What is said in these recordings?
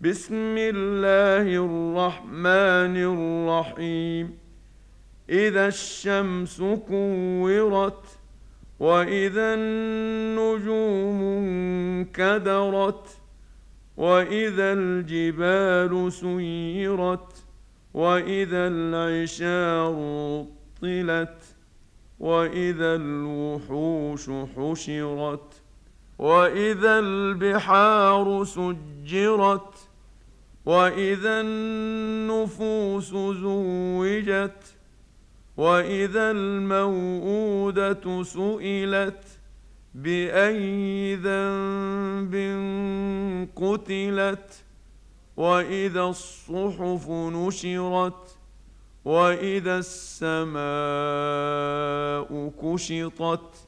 بسم الله الرحمن الرحيم. إذا الشمس كورت وإذا النجوم انكدرت وإذا الجبال سيرت وإذا العشار طلت وإذا الوحوش حشرت واذا البحار سجرت واذا النفوس زوجت واذا الموءوده سئلت باي ذنب قتلت واذا الصحف نشرت واذا السماء كشطت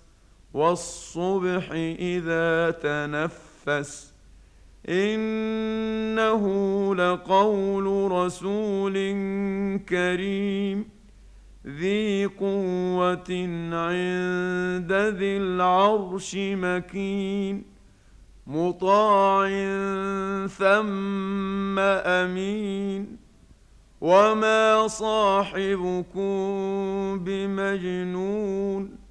والصبح إذا تنفس. إنه لقول رسول كريم. ذي قوة عند ذي العرش مكين. مطاع ثم أمين. وما صاحبكم بمجنون.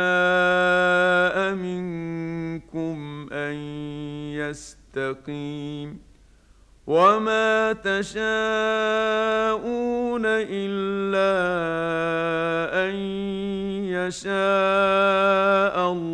منكم أن يستقيم وما تشاءون إلا أن يشاء الله